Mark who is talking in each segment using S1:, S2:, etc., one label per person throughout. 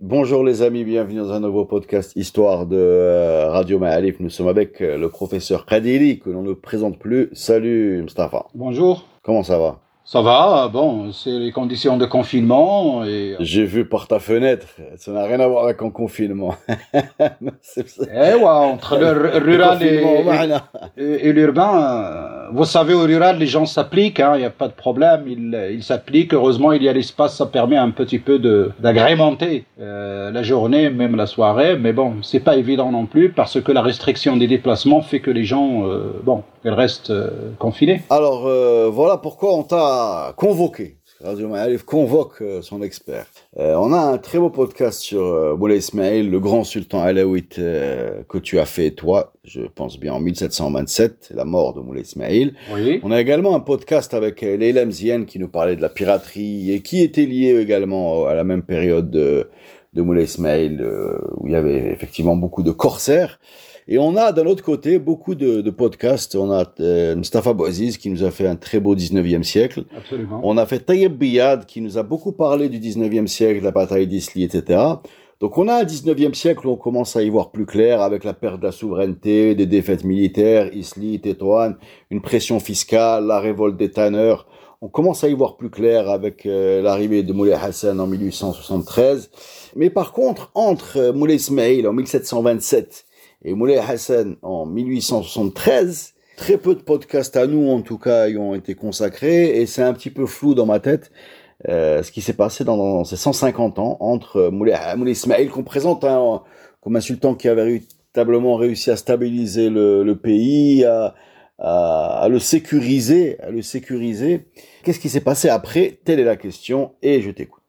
S1: Bonjour les amis, bienvenue dans un nouveau podcast Histoire de euh, Radio Ma'alif. Nous sommes avec euh, le professeur Kadili que l'on ne présente plus. Salut Mustafa.
S2: Bonjour.
S1: Comment ça va?
S2: Ça va, bon, c'est les conditions de confinement et...
S1: J'ai vu par ta fenêtre, ça n'a rien à voir avec un confinement.
S2: Eh ouais, entre le rural
S1: Le
S2: et,
S1: voilà.
S2: et- et l'urbain, euh, vous savez, au rural, les gens s'appliquent, il n'y a pas de problème, ils s'appliquent. Heureusement, il y a l'espace, ça permet un petit peu d'agrémenter euh, la journée, même la soirée. Mais bon, c'est pas évident non plus parce que la restriction des déplacements fait que les gens, euh, bon, ils restent euh, confinés.
S1: Alors euh, voilà pourquoi on t'a convoqué. Radio Ma'alif convoque euh, son expert. Euh, on a un très beau podcast sur euh, Moulay Ismail, le grand sultan alaouite euh, que tu as fait toi, je pense bien en 1727, la mort de Moulay Ismail.
S2: Oui.
S1: On a également un podcast avec euh, Leila Mzienne qui nous parlait de la piraterie et qui était lié également à la même période de, de Moulay Ismail euh, où il y avait effectivement beaucoup de corsaires. Et on a d'un autre côté beaucoup de, de podcasts. On a euh, Mustafa Bouaziz qui nous a fait un très beau 19e siècle.
S2: Absolument.
S1: On a fait Tayyip Biyad qui nous a beaucoup parlé du 19e siècle, la bataille d'Isli, etc. Donc on a un 19e siècle où on commence à y voir plus clair avec la perte de la souveraineté, des défaites militaires, Isli, Tétouan, une pression fiscale, la révolte des tanneurs. On commence à y voir plus clair avec euh, l'arrivée de Moulay Hassan en 1873. Mais par contre, entre euh, Moulay Ismail en 1727 et Moulay Hassan en 1873, très peu de podcasts à nous en tout cas y ont été consacrés et c'est un petit peu flou dans ma tête euh, ce qui s'est passé dans, dans ces 150 ans entre Moulay, Moulay Ismail qu'on présente hein, comme un sultan qui avait véritablement réussi à stabiliser le, le pays, à, à, à le sécuriser, à le sécuriser. Qu'est-ce qui s'est passé après? Telle est la question et je t'écoute.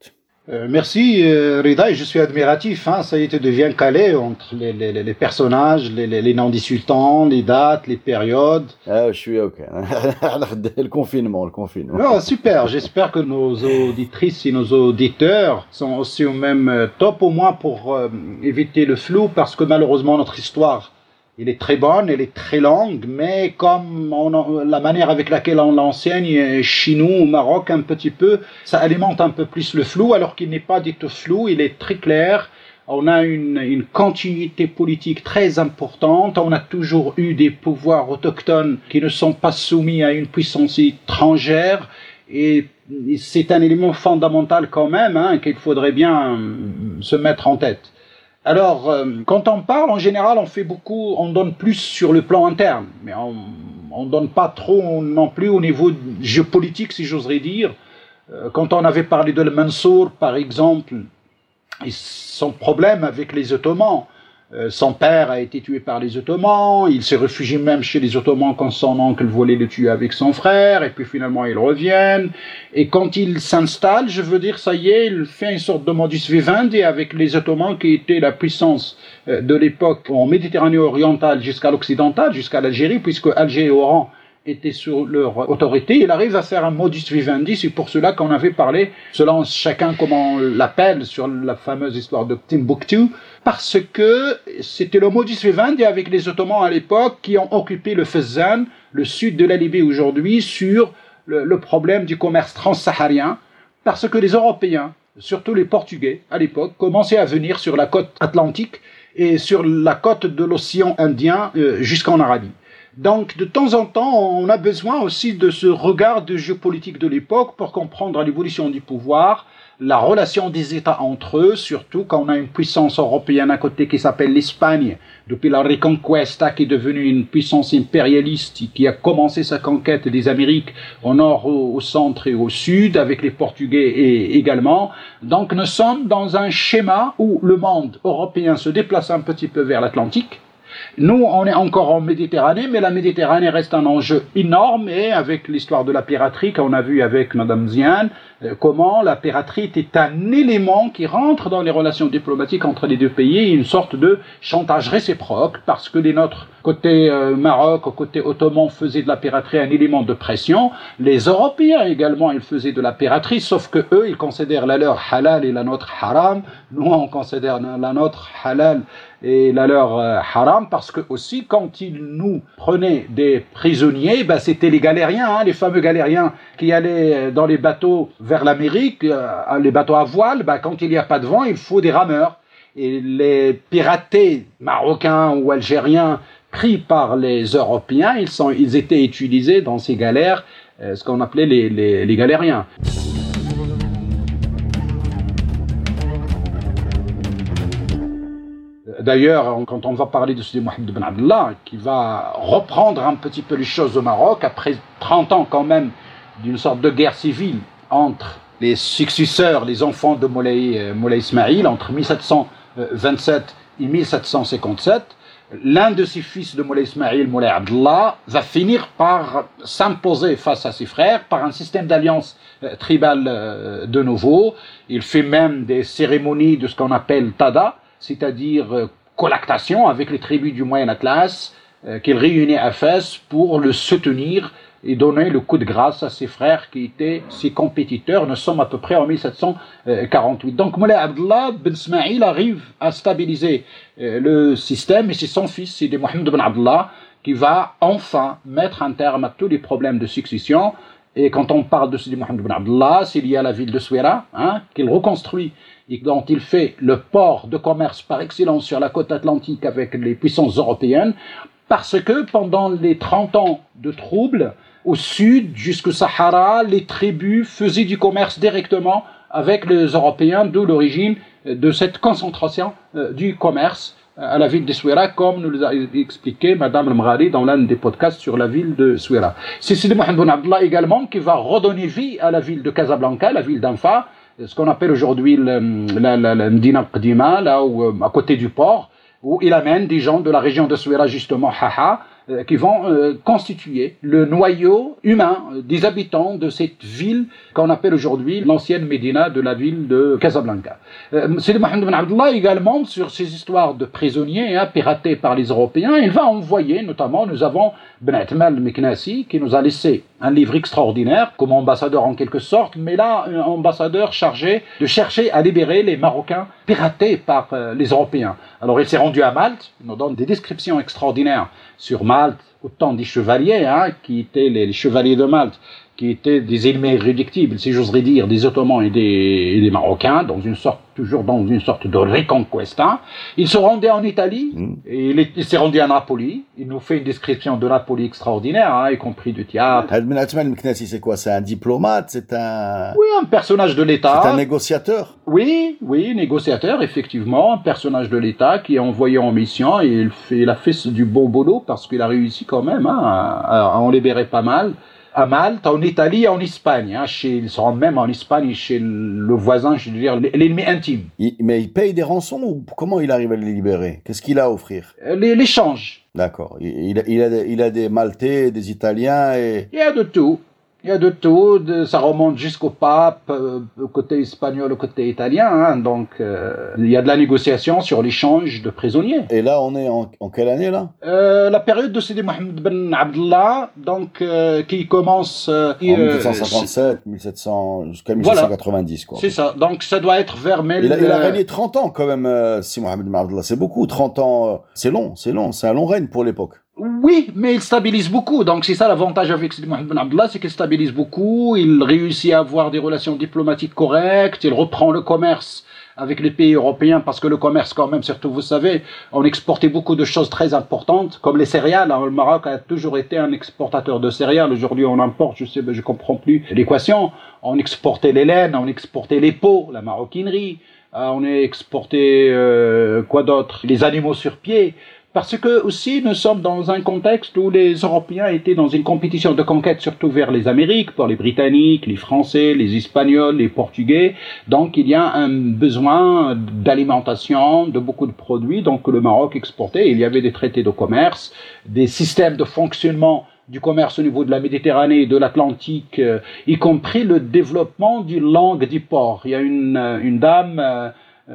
S2: Euh, merci euh, Rida, et je suis admiratif. Hein, ça y est, tu deviens calé entre les, les, les personnages, les, les, les noms des sultans, les dates, les périodes.
S1: Ah, je suis ok. le confinement, le confinement.
S2: Non, super. J'espère que nos auditrices et nos auditeurs sont aussi au même euh, top, au moins pour euh, éviter le flou, parce que malheureusement notre histoire, elle est très bonne, elle est très longue, mais comme on la manière avec laquelle on l'enseigne chez nous au Maroc un petit peu, ça alimente un peu plus le flou, alors qu'il n'est pas du tout flou, il est très clair. On a une, une continuité politique très importante. On a toujours eu des pouvoirs autochtones qui ne sont pas soumis à une puissance étrangère. Et c'est un élément fondamental quand même hein, qu'il faudrait bien euh, se mettre en tête. Alors, euh, quand on parle, en général, on fait beaucoup, on donne plus sur le plan interne, mais on, on donne pas trop non plus au niveau géopolitique, si j'oserais dire. Euh, Quand on avait parlé de Mansour, par exemple, et son problème avec les Ottomans, euh, son père a été tué par les Ottomans, il s'est réfugié même chez les Ottomans quand son oncle voulait le tuer avec son frère, et puis finalement ils reviennent. Et quand il s'installe, je veux dire, ça y est, il fait une sorte de modus vivendi avec les Ottomans qui étaient la puissance euh, de l'époque en Méditerranée orientale jusqu'à l'occidentale, jusqu'à l'Algérie, puisque Alger et Oran étaient sous leur autorité. Il arrive à faire un modus vivendi, c'est pour cela qu'on avait parlé, selon chacun comment on l'appelle, sur la fameuse histoire de Timbuktu, parce que c'était le modus vivendi avec les Ottomans à l'époque qui ont occupé le Fezzan, le sud de la Libye aujourd'hui, sur le, problème du commerce transsaharien, parce que les Européens, surtout les Portugais à l'époque, commençaient à venir sur la côte atlantique et sur la côte de l'océan Indien euh, jusqu'en Arabie. Donc, de temps en temps, on a besoin aussi de ce regard de géopolitique de l'époque pour comprendre l'évolution du pouvoir, la relation des États entre eux, surtout quand on a une puissance européenne à côté qui s'appelle l'Espagne, depuis la Reconquista, qui est devenue une puissance impérialiste, qui a commencé sa conquête des Amériques au nord, au, centre et au sud, avec les Portugais et, également. Donc, nous sommes dans un schéma où le monde européen se déplace un petit peu vers l'Atlantique, Nous, on est encore en Méditerranée, mais la Méditerranée reste un enjeu énorme et avec l'histoire de la piraterie qu'on a vu avec Madame Ziane, euh, comment la piraterie est un élément qui rentre dans les relations diplomatiques entre les deux pays, une sorte de chantage réciproque, parce que les nôtres, côté euh, Maroc, côté ottoman, faisaient de la piraterie un élément de pression. Les Européens également, ils faisaient de la piraterie, sauf que eux, ils considèrent la leur halal et la nôtre haram. Nous, on considère la nôtre halal et la leur euh, haram parce que aussi quand ils nous prenaient des prisonniers, ben, c'était les galériens, hein, les fameux galériens qui allaient dans les bateaux vers l'Amérique, euh, les bateaux à voile, ben, quand il n'y a pas de vent, il faut des rameurs. Et les piratés marocains ou algériens pris par les Européens, ils, sont, ils étaient utilisés dans ces galères, euh, ce qu'on appelait les, les galériens. D'ailleurs, quand on va parler de Sidi Mohamed Ben Abdallah, qui va reprendre un petit peu les choses au Maroc, après 30 ans quand même d'une sorte de guerre civile entre les successeurs, les enfants de Moulay, euh, Moulay entre 1727 et 1757, l'un de ses fils de Moulay Ismail, Moulay Abdallah, va finir par s'imposer face à ses frères par un système d'alliance euh, tribale euh, de nouveau. Il fait même des cérémonies de ce qu'on appelle Tada, c'est-à-dire euh, collectation avec les tribus du Moyen Atlas, euh, qu'il réunit à Fès pour le soutenir et donner le coup de grâce à ses frères qui étaient ses compétiteurs. Nous sommes à peu près en 1748. Donc Moulay Abdullah ben Ismail arrive à stabiliser euh, le système et c'est son fils, c'est Mohamed ben Abdullah, qui va enfin mettre un terme à tous les problèmes de succession. Et quand on parle de Sidi Mohamed ben Abdullah, c'est lié à la ville de Souera, hein, qu'il reconstruit et dont il fait le port de commerce par excellence sur la côte atlantique avec les puissances européennes, parce que pendant les 30 ans de troubles, au sud, jusqu'au Sahara, les tribus faisaient du commerce directement avec les Européens, d'où l'origine de cette concentration euh, du commerce euh, à la ville de Souera, comme nous l'a expliqué Madame Mrari dans l'un des podcasts sur la ville de Souera. C'est Sidi Mohamed Abdallah également qui va redonner vie à la ville de Casablanca, la ville d'Anfa, ce qu'on appelle aujourd'hui la, la, la Qdima, là où, euh, à côté du port, où il amène des gens de la région de Souera, justement, Haha, euh, qui vont euh, constituer le noyau humain des habitants de cette ville qu'on appelle aujourd'hui l'ancienne Médina de la ville de Casablanca. Euh, Sidi Mohamed Ben Abdullah également, sur ces histoires de prisonniers hein, piratés par les Européens, il va envoyer, notamment, nous avons Ben Atmal Meknassi, qui nous a laissé un livre extraordinaire, comme ambassadeur en quelque sorte, mais là, un ambassadeur chargé de chercher à libérer les Marocains piratés par les Européens. Alors il s'est rendu à Malte, il nous donne des descriptions extraordinaires sur Malte, autant des chevaliers, hein, qui étaient les, chevaliers de Malte, qui étaient des ennemis irréductibles, si j'oserais dire, des Ottomans et des, des, Marocains, dans une sorte, toujours dans une sorte de reconquesta. Il se rendait en Italie, mm. et il, s'est rendu à Napoli. Il nous fait une description de Napoli extraordinaire, hein, y compris du théâtre.
S1: c'est quoi? C'est un diplomate? C'est un...
S2: Oui, un personnage de l'État.
S1: C'est un négociateur?
S2: Oui, oui, négociateur, effectivement. Un personnage de l'État qui est envoyé en mission, et il, fait, il a fait du beau boulot, parce qu'il a réussi quand même hein, à, à en libérer pas mal à Malte, en Italie, en Espagne. Hein, chez, ils sont même en Espagne, chez le voisin, je veux dire, l'ennemi intime.
S1: mais il paye des rançons ou comment il arrive à les libérer? Qu'est-ce qu'il a à offrir?
S2: Euh, L'échange.
S1: D'accord. Il, il, a, il a des Maltais, des Italiens et...
S2: Il y a de tout. Il y a de tout, ça remonte jusqu'au pape, euh, côté espagnol, au côté italien. Hein, donc, euh, il y a de la négociation sur l'échange de prisonniers.
S1: Et là, on est en, quelle année là?
S2: Euh, La période de Sidi Mohamed Ben Abdullah, donc qui commence en
S1: 1757, 1700 jusqu'à 1790 quoi.
S2: C'est ça. Donc ça doit être vers.
S1: Il a, il a régné 30 ans quand même, Sidi Mohamed Ben Abdullah. C'est beaucoup, 30 ans. c'est long, c'est long, c'est un long règne pour l'époque.
S2: Oui, mais il stabilise beaucoup. Donc c'est ça l'avantage avec Sidi Mohamed Ben Abdallah, c'est qu'il stabilise beaucoup. Il réussit à avoir des relations diplomatiques correctes. Il reprend le commerce avec les pays européens parce que le commerce quand même, surtout vous savez, on exportait beaucoup de choses très importantes comme les céréales. Le Maroc a toujours été un exportateur de céréales. Aujourd'hui on importe, je sais, je comprends plus l'équation. On exportait les laines, on exportait les peaux, la maroquinerie. Euh, on a exporté euh, quoi d'autre? Les animaux sur pied parce que aussi nous sommes dans un contexte où les Européens étaient dans une compétition de conquête surtout vers les Amériques, pour les Britanniques, les Français, les Espagnols, les Portugais. Donc il y a un besoin d'alimentation, de beaucoup de produits, donc le Maroc exportait. Il y avait des traités de commerce, des systèmes de fonctionnement du commerce au niveau de la Méditerranée et de l'Atlantique, euh, y compris le développement du langue du port. Il y a une, euh, une dame euh,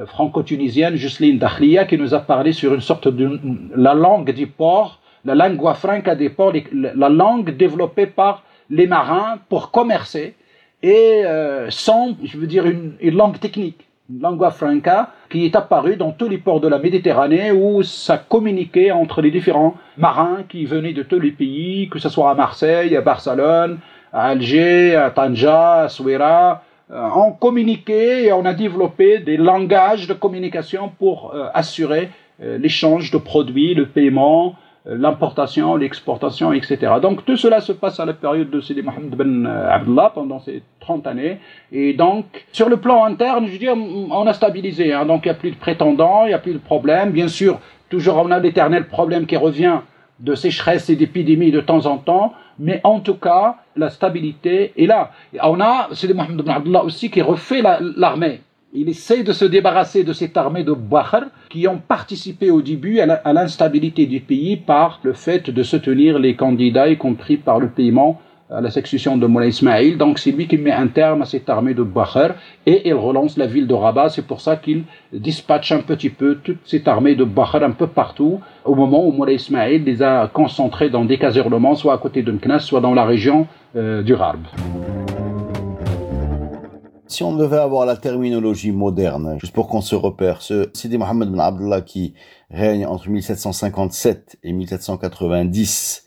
S2: franco-tunisienne, Jocelyne Dakhlia, qui nous a parlé sur une sorte de la langue du port, la lingua franca des ports, la langue développée par les marins pour commercer et euh, sans, je veux dire, une, une, langue technique, une lingua franca, qui est apparue dans tous les ports de la Méditerranée où ça communiquait entre les différents marins qui venaient de tous les pays, que ce soit à Marseille, à Barcelone, à Alger, à Tanja, à Souira, euh, on communiquait et on a développé des langages de communication pour euh, assurer euh, l'échange de produits, le paiement, l'importation, l'exportation, etc. Donc tout cela se passe à la période de Sidi Mohamed Ben Abdullah pendant ces 30 années. Et donc sur le plan interne, je veux dire, on a stabilisé. Hein. donc il n'y a plus de prétendants, il n'y a plus de problèmes. Bien sûr, toujours on a l'éternel problème qui revient de sécheresse et d'épidémie de temps en temps, mais en tout cas, la stabilité est là. On a c'est Mohamed ibn Abdullah aussi qui refait l'armée. il essaie de se débarrasser de cette armée de Bahr qui ont participé au début à l'instabilité du pays par le fait de soutenir les candidats, y compris par le paiement à la succession de Moulay Ismail. Donc c'est lui qui met un terme à cette armée de Bahr et il relance la ville de Rabat. C'est pour ça qu'il dispatche un petit peu toute cette armée de Bahr un peu partout au moment où Moulay Ismail les a concentrés dans des casernements, soit à côté de Mknas, soit dans la région euh, du Rarb.
S1: Si on devait avoir la terminologie moderne, juste pour qu'on se repère, ce Sidi Mohamed bin Abdullah qui règne entre 1757 et 1790,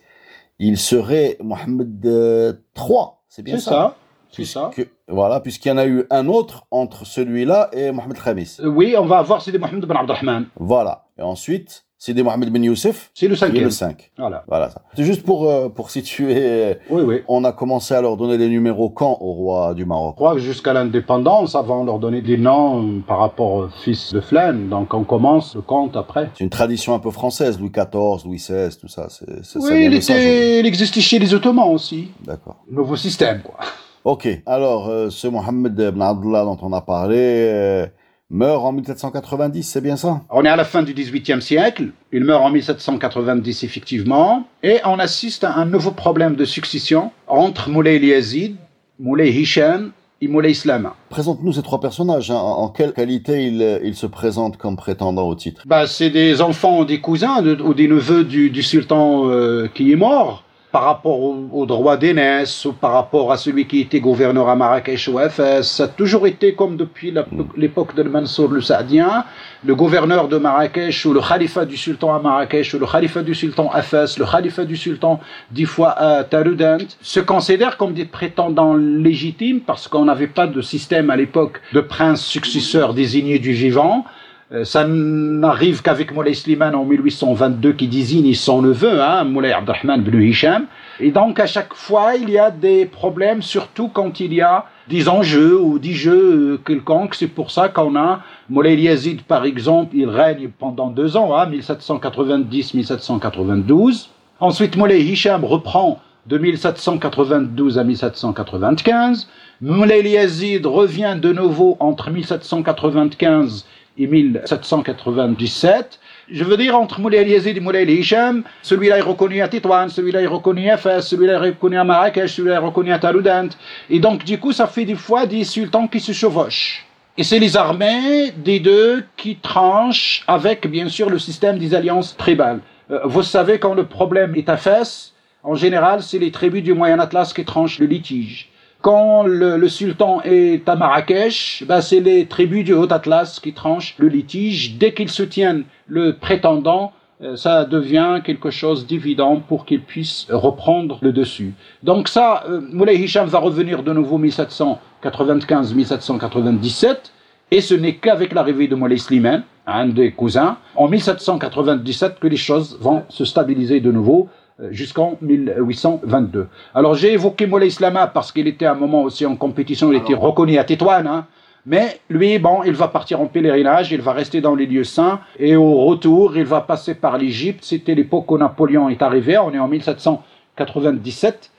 S1: il serait Mohamed III, c'est bien
S2: ça C'est ça.
S1: Voilà, puisqu'il y en a eu un autre entre celui-là et Mohamed Khamis.
S2: Euh, oui, on va avoir Sidi Mohamed bin Abdelrahman.
S1: Voilà. Et ensuite, Sidi Mohamed bin Youssef.
S2: C'est le cinquième.
S1: le 5.
S2: Voilà.
S1: Voilà ça. C'est juste pour, euh, pour situer.
S2: Oui, oui.
S1: On a commencé à leur donner des numéros quand au roi du Maroc?
S2: Je crois que jusqu'à l'indépendance, avant leur donner des noms euh, par rapport au fils de Flaine. Donc on commence le compte après.
S1: C'est une tradition un peu française, Louis XIV, Louis XVI, tout ça. C'est,
S2: oui, ça il, était, il existait chez les Ottomans aussi.
S1: D'accord.
S2: Nouveau système, quoi.
S1: Ok. Alors, euh, ce Mohamed Ben Abdullah dont on a parlé meurt en 1790, c'est bien ça?
S2: On est à la fin du XVIIIe siècle, il meurt en 1790 effectivement, et on assiste à un nouveau problème de succession entre Moulay Yazid, Moulay Hisham et Moulay Islama.
S1: Présente-nous ces trois personnages, hein. en quelle qualité ils, se présentent comme prétendants au titre?
S2: Bah, C'est des enfants, des cousins ou des neveux du, sultan euh, qui est mort par rapport au, droit d'aînesse ou par rapport à celui qui était gouverneur à Marrakech ou à Fès. Ça a toujours été comme depuis l'époque de Mansour le Saadien, le gouverneur de Marrakech ou le khalifa du sultan à Marrakech ou le khalifa du sultan à Fès, le khalifa du sultan dix fois à Tarudant, se considèrent comme des prétendants légitimes parce qu'on n'avait pas de système à l'époque de prince successeur désigné du vivant. Euh, ça n'arrive qu'avec Moulay Slimane en 1822 qui désigne son neveu, hein, Moulay Abdelrahman bin Hisham. Et donc à chaque fois, il y a des problèmes, surtout quand il y a des enjeux ou des jeux quelconques. C'est pour ça qu'on a Moulay Yazid, par exemple, il règne pendant deux ans, hein, 1790-1792. Ensuite, Moulay Hisham reprend de 1792 à 1795. Moulay Yazid revient de nouveau entre 1795 et 1797. Je veux dire, entre Moulay Yazid et Moulay Hisham, celui-là est reconnu à Tétouan, celui-là est reconnu à Fès, celui-là est reconnu à Marrakech, celui-là est reconnu à Taroudant. Et donc, du coup, ça fait des fois des sultans qui se chevauchent. Et c'est les armées des deux qui tranchent avec, bien sûr, le système des alliances tribales. Euh, vous savez, quand le problème est à Fès, en général, c'est les tribus du Moyen Atlas qui tranchent le litige. Quand le, sultan est à Marrakech, bah, c'est les tribus du Haut-Atlas qui tranchent le litige. Dès qu'ils soutiennent le prétendant, euh, ça devient quelque chose d'évident pour qu'il puisse reprendre le dessus. Donc ça, euh, Moulay Hisham va revenir de nouveau 1795-1797, et ce n'est qu'avec l'arrivée de Moulay Slimane, un des cousins, en 1797 que les choses vont se stabiliser de nouveau jusqu'en 1822. Alors j'ai évoqué Moulay Islama parce qu'il était à un moment aussi en compétition, il était reconnu à Tétouan, hein. Mais lui, bon, il va partir en pèlerinage, il va rester dans les lieux saints, et au retour, il va passer par l'Égypte. C'était l'époque où Napoléon est arrivé, on est en 1797,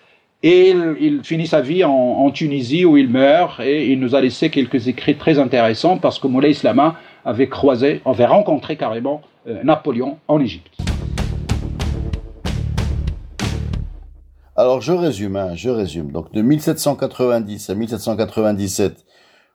S2: et il, finit sa vie en, Tunisie où il meurt, et il nous a laissé quelques écrits très intéressants parce que Moulay Islama avait croisé, avait rencontré carrément euh, Napoléon en Égypte.
S1: Alors je résume, hein, je résume. Donc de 1790 à 1797,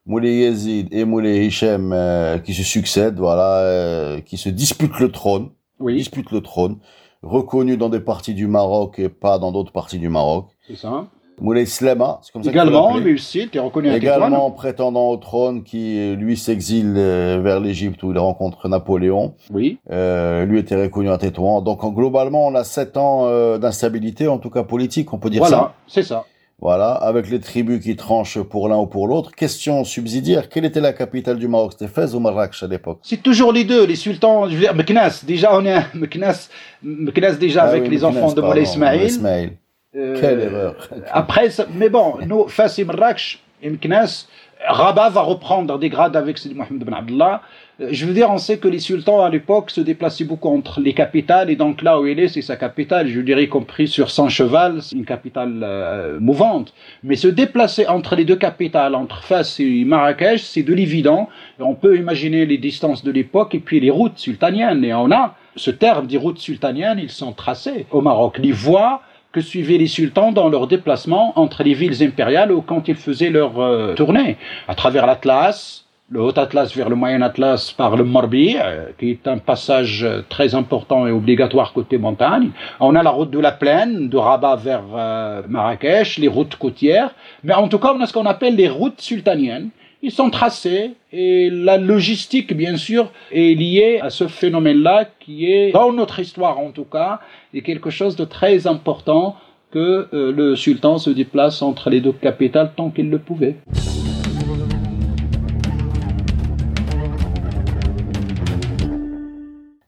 S1: Moulay Yazid et Moulay Hichem euh, qui se succèdent, voilà, euh, qui se disputent le trône,
S2: oui.
S1: disputent le trône, reconnus dans des parties du Maroc et pas dans d'autres parties du Maroc.
S2: C'est ça.
S1: Moulay Slema, c'est comme ça
S2: Également, lui aussi, était reconnu
S1: Également prétendant au trône qui, lui, s'exile euh, vers l'Égypte où il rencontre Napoléon.
S2: Oui.
S1: Euh, lui était reconnu à Tétouan. Donc, globalement, on a sept ans d'instabilité, en tout cas politique, on peut dire
S2: ça.
S1: Voilà,
S2: c'est ça.
S1: Voilà, avec les tribus qui tranchent pour l'un ou pour l'autre. Question subsidiaire, quelle était la capitale du Maroc? C'était Fès ou Marrakech à l'époque?
S2: C'est toujours les deux, les sultans, je veux dire, Meknas, déjà on est Meknas, Meknas déjà
S1: ah
S2: avec les enfants de Moulay Ismail.
S1: Euh, quelle erreur.
S2: Après, mais bon, nous, et Marrakech et Meknas, Rabat va reprendre des grades avec Sidi Mohamed Ben Abdullah. Euh, je veux dire, on sait que les sultans à l'époque se déplaçaient beaucoup entre les capitales, et donc là où il est, c'est sa capitale, je dirais, y compris sur son cheval, c'est une capitale euh, mouvante. Mais se déplacer entre les deux capitales, entre Fès et Marrakech, c'est de l'évident. On peut imaginer les distances de l'époque et puis les routes sultaniennes. Et on a ce terme des routes sultaniennes, ils sont tracés au Maroc. Les voies que suivaient les sultans dans leurs déplacements entre les villes impériales ou quand ils faisaient leur euh, tournée, à travers l'Atlas, le Haut Atlas vers le Moyen Atlas par le Morbi, euh, qui est un passage euh, très important et obligatoire côté montagne. On a la route de la plaine, de Rabat vers Marrakech, les routes côtières, mais en tout cas on a ce qu'on appelle les routes sultaniennes, ils sont tracés et la logistique, bien sûr, est liée à ce phénomène-là qui est, dans notre histoire en tout cas, quelque chose de très important que euh, le sultan se déplace entre les deux capitales tant qu'il le pouvait.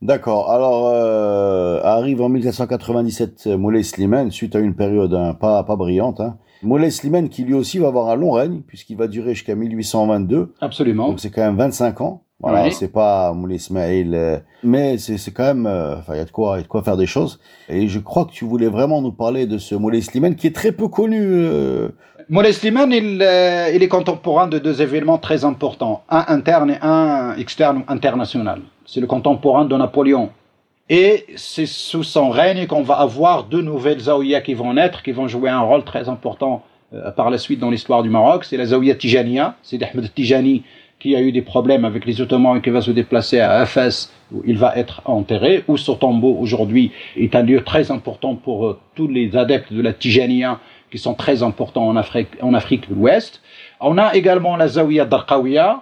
S1: D'accord. Alors, euh, arrive en 1497 Moulay Slimane, suite à une période hein, pas, pas brillante. Hein. Moulay Slimane qui lui aussi va avoir un long règne, puisqu'il va durer jusqu'à 1822.
S2: Absolument.
S1: Donc c'est quand même 25 ans. Voilà, c'est pas Moulay Ismail, euh, mais c'est quand même, euh, enfin, il y a de quoi, y a de quoi faire des choses. Et je crois que tu voulais vraiment nous parler de ce Moulay Slimane qui est très peu connu. Euh...
S2: Moulay Slimane, il, euh, il, est contemporain de deux événements très importants, un interne et un externe international. C'est le contemporain de Napoléon. Et c'est sous son règne qu'on va avoir deux nouvelles Zawiya qui vont naître, qui vont jouer un rôle très important euh, par la suite dans l'histoire du Maroc. C'est la Zawiya Tijaniya, c'est Ahmed Tijani qui a eu des problèmes avec les Ottomans et qui va se déplacer à Fès où il va être enterré, où son tombeau aujourd'hui est un lieu très important pour euh, tous les adeptes de la Tijaniya qui sont très importants en Afrique, en Afrique de l'Ouest. On a également la Zawiya Darqawiya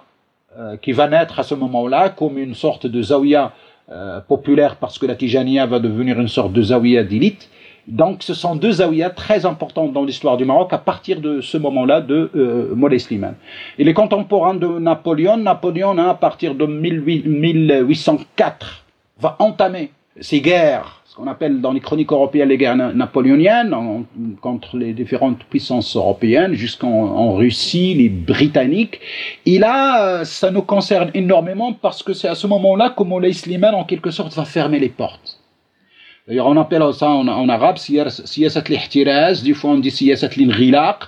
S2: euh, qui va naître à ce moment-là comme une sorte de Zawiya euh, populaire parce que la Tijaniya va devenir une sorte de zawiya d'élite. Donc ce sont deux zawiyas très importants dans l'histoire du Maroc à partir de ce moment-là de euh, Moulay Slimane. Et les contemporains de Napoléon, Napoléon hein, à partir de 1804 va entamer ses guerres qu'on appelle dans les chroniques européennes les guerres napoléoniennes contre les différentes puissances européennes jusqu'en Russie, les Britanniques. Et là, ça nous concerne énormément parce que c'est à ce moment-là que Moulay Slimane, en quelque sorte, va fermer les portes. D'ailleurs, on appelle ça en, en arabe siyasat l'ihtiraz, du fois on dit siyasat l'inghilaq,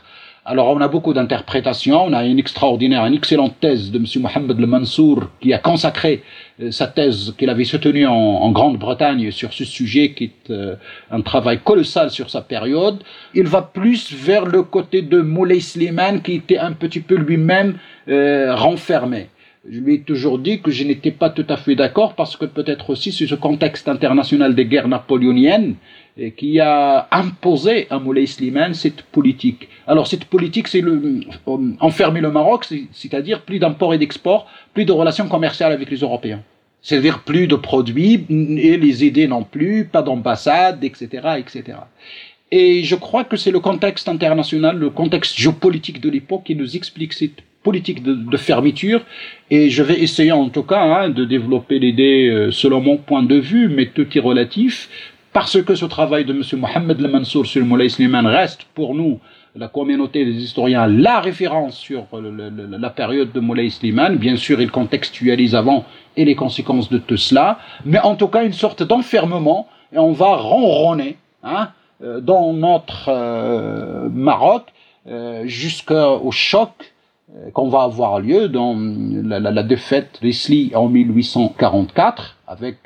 S2: alors on a beaucoup d'interprétations, on a une extraordinaire, une excellente thèse de M. Mohamed Le Mansour qui a consacré euh, sa thèse qu'il avait soutenue en, Grande-Bretagne sur ce sujet qui est euh, un travail colossal sur sa période. Il va plus vers le côté de Moulay Slimane qui était un petit peu lui-même euh, renfermé. Je lui ai toujours dit que je n'étais pas tout à fait d'accord parce que peut-être aussi c'est ce contexte international des guerres napoléoniennes qui a imposé à Moulay Slimane cette politique. Alors cette politique, c'est le, euh, enfermer le Maroc, c'est-à-dire plus d'import et d'export, plus de relations commerciales avec les Européens. C'est-à-dire plus de produits et les aider non plus, pas d'ambassade, etc., etc. Et je crois que c'est le contexte international, le contexte géopolitique de l'époque qui nous explique cette politique de, fermeture. Et je vais essayer en tout cas hein, de développer l'idée euh, selon mon point de vue, mais tout est relatif, parce que ce travail de M. Mohamed Le Mansour sur Moulay Slimane reste pour nous la communauté des historiens la référence sur la période de Moulay Slimane. Bien sûr, il contextualise avant et les conséquences de tout cela, mais en tout cas une sorte d'enfermement, et on va ronronner hein, euh, dans notre euh, Maroc euh, jusqu'au choc qu'on va avoir lieu dans la, défaite d'Isli en 1844 avec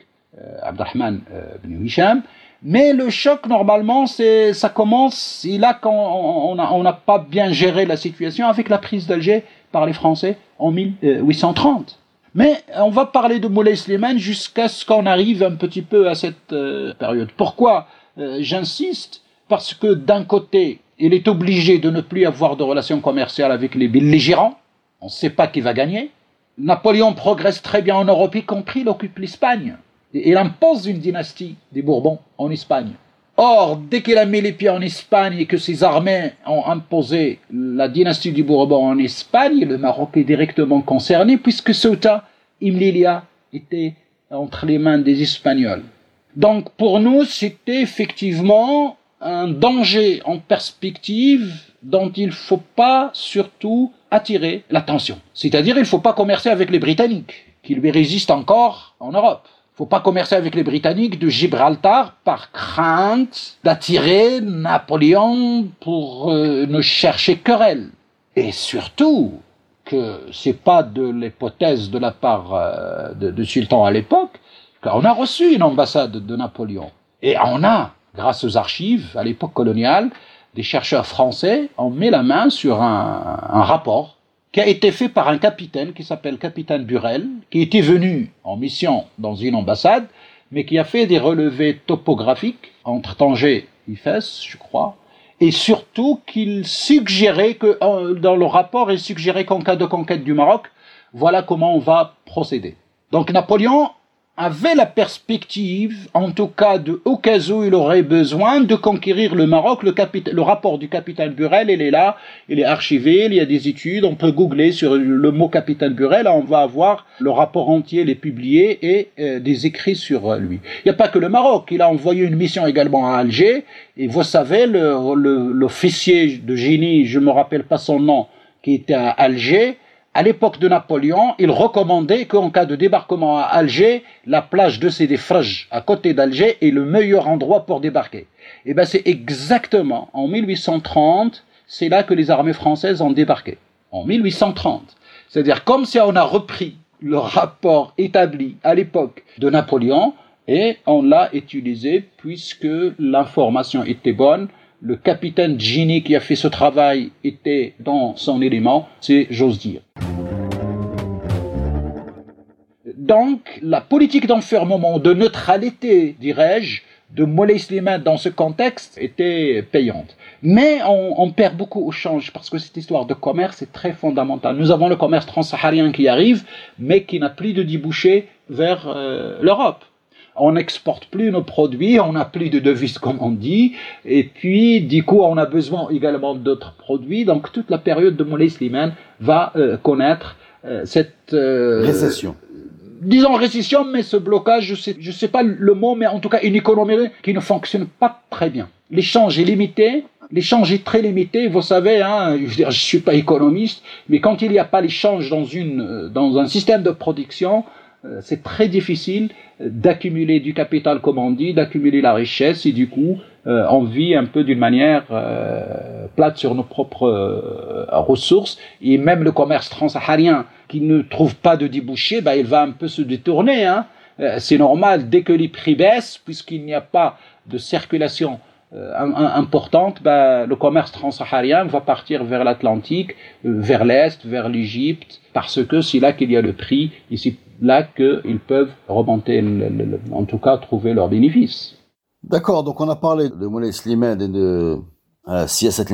S2: Abdelrahman Ben Hisham, mais le choc, normalement, c'est, ça commence, c'est là qu'on n'a on pas bien géré la situation avec la prise d'Alger par les Français en 1830. Mais on va parler de Moulay Slimane jusqu'à ce qu'on arrive un petit peu à cette euh, période. Pourquoi? Euh, j'insiste Parce que d'un côté, il est obligé de ne plus avoir de relations commerciales avec les belligérants. On ne sait pas qui va gagner. Napoléon progresse très bien en Europe, y compris il occupe l'Espagne il impose une dynastie des Bourbons en Espagne. Or, dès qu'il a mis les pieds en Espagne et que ses armées ont imposé la dynastie du Bourbon en Espagne, le Maroc est directement concerné puisque Ceuta et Melilla étaient entre les mains des Espagnols. Donc pour nous, c'était effectivement un danger en perspective dont il ne faut pas surtout attirer l'attention. C'est-à-dire il ne faut pas commercer avec les Britanniques, qui lui résistent encore en Europe faut pas commercer avec les Britanniques de Gibraltar par crainte d'attirer Napoléon pour euh, ne chercher querelle. Et surtout que c'est pas de l'hypothèse de la part euh, de, Sultan à l'époque qu'on a reçu une ambassade de Napoléon. Et on a, grâce aux archives à l'époque coloniale, des chercheurs français ont mis la main sur un, un rapport qui a été fait par un capitaine qui s'appelle capitaine Burel, qui était venu en mission dans une ambassade, mais qui a fait des relevés topographiques entre Tanger et Fès, je crois, et surtout qu'il suggérait que, dans le rapport, il suggérait qu'en cas de conquête du Maroc, voilà comment on va procéder. Donc Napoléon avait la perspective, en tout cas de, au cas où il aurait besoin de conquérir le Maroc, le, le rapport du capitaine Burel, il est là, il est archivé, il y a des études, on peut googler sur le mot capitaine Burel, on va avoir le rapport entier, les publiés et euh, des écrits sur lui. Il n'y a pas que le Maroc, il a envoyé une mission également à Alger, et vous savez, l'officier le, de génie, je me rappelle pas son nom, qui était à Alger, à l'époque de Napoléon, il recommandait qu'en cas de débarquement à Alger, la plage de Sédéfraj, à côté d'Alger, est le meilleur endroit pour débarquer. Et eh ben c'est exactement en 1830, c'est là que les armées françaises ont débarqué. En 1830. C'est-à-dire comme si on a repris le rapport établi à l'époque de Napoléon et on l'a utilisé puisque l'information était bonne, le capitaine Gini qui a fait ce travail était dans son élément, c'est j'ose dire. Donc, la politique d'enfermement, de neutralité, dirais-je, de Molay Slimane dans ce contexte était payante. Mais on, perd beaucoup au change parce que cette histoire de commerce est très fondamentale. Nous avons le commerce transsaharien qui arrive, mais qui n'a plus de débouché vers euh, l'Europe on n'exporte plus nos produits, on n'a plus de devises comme on dit, et puis du coup on a besoin également d'autres produits. Donc toute la période de Moulay Slimane va euh, connaître euh, cette
S1: récession.
S2: Disons récession, mais ce blocage, je sais, je sais pas le mot, mais en tout cas une économie qui ne fonctionne pas très bien. L'échange est limité, l'échange est très limité. Vous savez, hein, je, ne suis pas économiste, mais quand il n'y a pas l'échange dans dans un système de production, euh, c'est très difficile d'accumuler du capital, comme on dit, d'accumuler la richesse, et du coup, euh, on vit un peu d'une manière euh, plate sur nos propres ressources, et même le commerce transsaharien qui ne trouve pas de débouché, bah, il va un peu se détourner. Hein. c'est normal, dès que les prix baissent, puisqu'il n'y a pas de circulation importante, bah, le commerce transsaharien va partir vers l'Atlantique, vers l'Est, vers l'Égypte, parce que c'est là qu'il y a le prix, ici là qu'ils peuvent remonter, en tout cas trouver leurs bénéfices.
S1: D'accord, donc on a parlé de Moulay Slimane et de euh, Siasat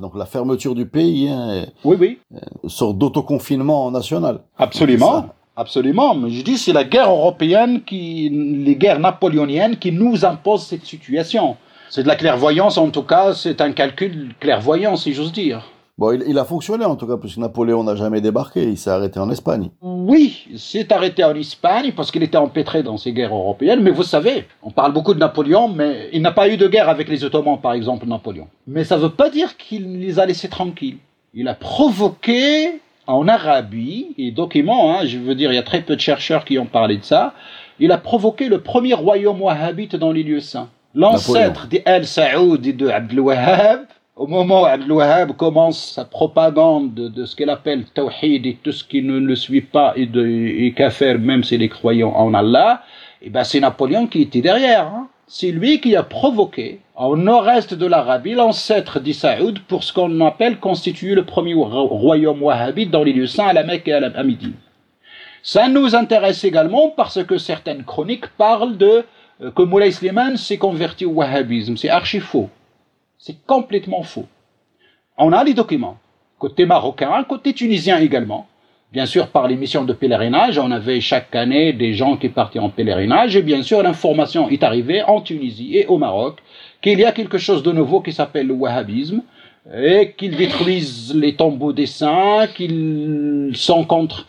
S1: donc la fermeture du pays. Hein,
S2: oui, oui.
S1: Euh, une sorte d'autoconfinement national.
S2: Absolument. Absolument, mais je dis c'est la guerre européenne qui, les guerres napoléoniennes qui nous imposent cette situation. C'est de la clairvoyance en tout cas, c'est un calcul clairvoyant si j'ose dire.
S1: Bon, il, a fonctionné en tout cas, puisque Napoléon n'a jamais débarqué, il s'est arrêté en Espagne.
S2: Oui, il s'est arrêté en Espagne parce qu'il était empêtré dans ces guerres européennes, mais vous savez, on parle beaucoup de Napoléon, mais il n'a pas eu de guerre avec les Ottomans, par exemple, Napoléon. Mais ça ne veut pas dire qu'il les a laissés tranquilles. Il a provoqué en Arabie, et documents, hein, je veux dire, il y a très peu de chercheurs qui ont parlé de ça, il a provoqué le premier royaume wahhabite dans les lieux saints. L'ancêtre d'Al Saoud et de Abdel Wahhab, au moment où Abdel commence sa propagande de, ce qu'elle appelle Tawhid et tout ce qui ne le suit pas et, de, et faire même si les croyants en Allah, et eh ben c'est Napoléon qui était derrière. Hein. C'est lui qui a provoqué au nord-est de l'Arabie l'ancêtre d'Issaoud pour ce qu'on appelle constituer le premier royaume wahhabite dans les lieux saints à la Mecque et à, la, Midi. Ça nous intéresse également parce que certaines chroniques parlent de euh, que Moulay Slimane s'est converti au wahhabisme. C'est archi faux. C'est complètement faux. On a les documents, côté marocain, côté tunisien également. Bien sûr, par les missions de pèlerinage, on avait chaque année des gens qui partaient en pèlerinage, et bien sûr, l'information est arrivée en Tunisie et au Maroc qu'il y a quelque chose de nouveau qui s'appelle le wahhabisme, et qu'ils détruisent les tombeaux des saints, qu'ils sont contre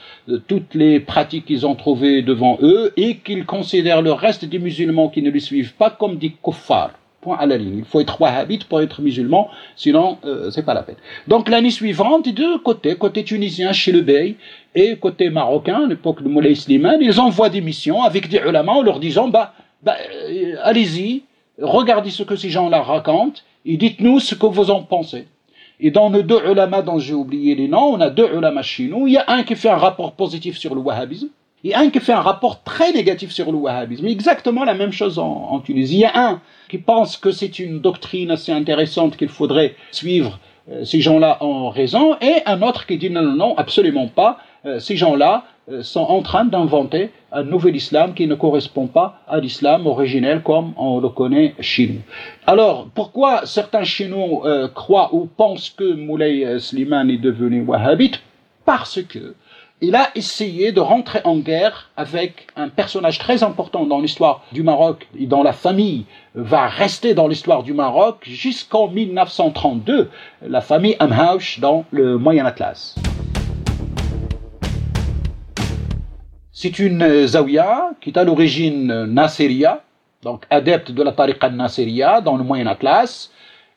S2: toutes les pratiques qu'ils ont trouvées devant eux, et qu'ils considèrent le reste des musulmans qui ne les suivent pas comme des kuffars. Point à la ligne. Il faut être wahhabite pour être musulman, sinon euh, c'est pas la peine. Donc l'année suivante, deux côtés, côté tunisien chez le Bey et côté marocain, à l'époque de Moulay Slimane, ils envoient des missions avec des ulama en leur disant bah, bah euh, allez-y, regardez ce que ces gens-là racontent et dites-nous ce que vous en pensez. Et dans nos deux ulama dont j'ai oublié les noms, on a deux ulama chez nous. Il y a un qui fait un rapport positif sur le wahhabisme et un qui fait un rapport très négatif sur le wahhabisme. Exactement la même chose en, Tunisie. Il y a un qui pense que c'est une doctrine assez intéressante qu'il faudrait suivre. Euh, ces gens-là ont raison. Et un autre qui dit non, non, non, absolument pas. Euh, ces gens-là euh, sont en train d'inventer un nouvel islam qui ne correspond pas à l'islam originel comme on le connaît chez nous. Alors, pourquoi certains chez nous croient ou pensent que Moulay Slimane est devenu wahhabite? Parce que il a essayé de rentrer en guerre avec un personnage très important dans l'histoire du Maroc et dont la famille va rester dans l'histoire du Maroc jusqu'en 1932, la famille Amhaush dans le Moyen Atlas. C'est une zawiya qui est à l'origine Nasseria, donc adepte de la tariqa Nasseria dans le Moyen Atlas.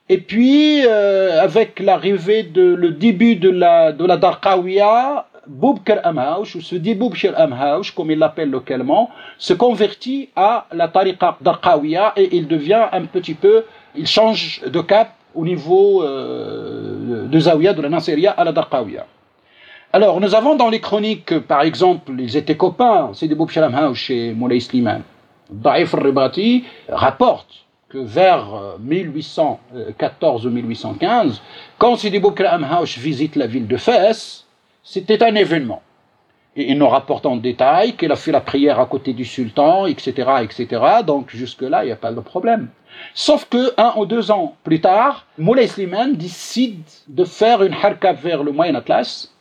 S2: Et puis, euh, avec l'arrivée de le début de la, de la Darqawiya, Boubker Amhaush, ou se dit Boubker Amhaush, comme il l'appelle localement, se convertit à la tariqa d'Arqawiya et il devient un petit peu, il change de cap au niveau euh, de Zawiya, de la Nasseria à la Darqawiya. Alors, nous avons dans les chroniques, par exemple, ils étaient copains, c'est des Boubker Amhaush et Moulay Sliman. Daif al-Ribati rapporte que vers 1814 ou 1815, quand Sidi Boubker Amhaush visite la ville de Fès, c'était un événement. Et il nous rapporte en détail qu'il a fait la prière à côté du sultan, etc., etc. Donc jusque-là, il n'y a pas de problème. Sauf que un ou deux ans plus tard, Moulay Slimane décide de faire une harka vers le Moyen Atlas.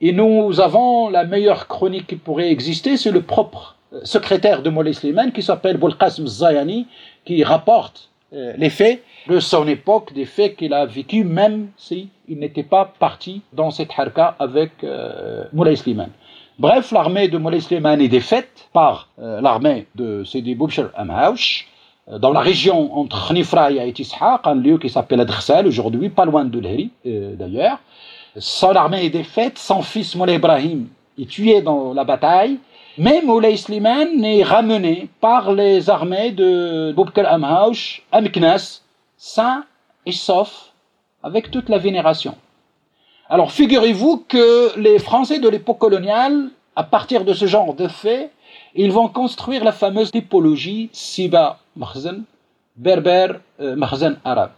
S2: Et nous avons la meilleure chronique qui pourrait exister, c'est le propre euh, secrétaire de Moulay Slimane qui s'appelle Boulqasm Zayani, qui rapporte euh, les faits de son époque, des faits qu'il a vécu, même s'il n'était pas parti dans cette harka avec euh, Moulay Slimane. Bref, l'armée de Moulay Slimane est défaite par euh, l'armée de Sidi Boubshir Amhaush, euh, dans la région entre Khnifraïa et Ishaq, un lieu qui s'appelle Adrsal aujourd'hui, pas loin de l'Heri d'ailleurs. Son armée est défaite, son fils Moulay Ibrahim est tué dans la bataille, mais Moulay Slimane est ramené par les armées de Boubkar Amhaush à Meknas, sain et sauf, avec toute la vénération. Alors figurez-vous que les Français de l'époque coloniale, à partir de ce genre de faits, ils vont construire la fameuse typologie Siba Mahzen, Berber euh, Mahzen arabe.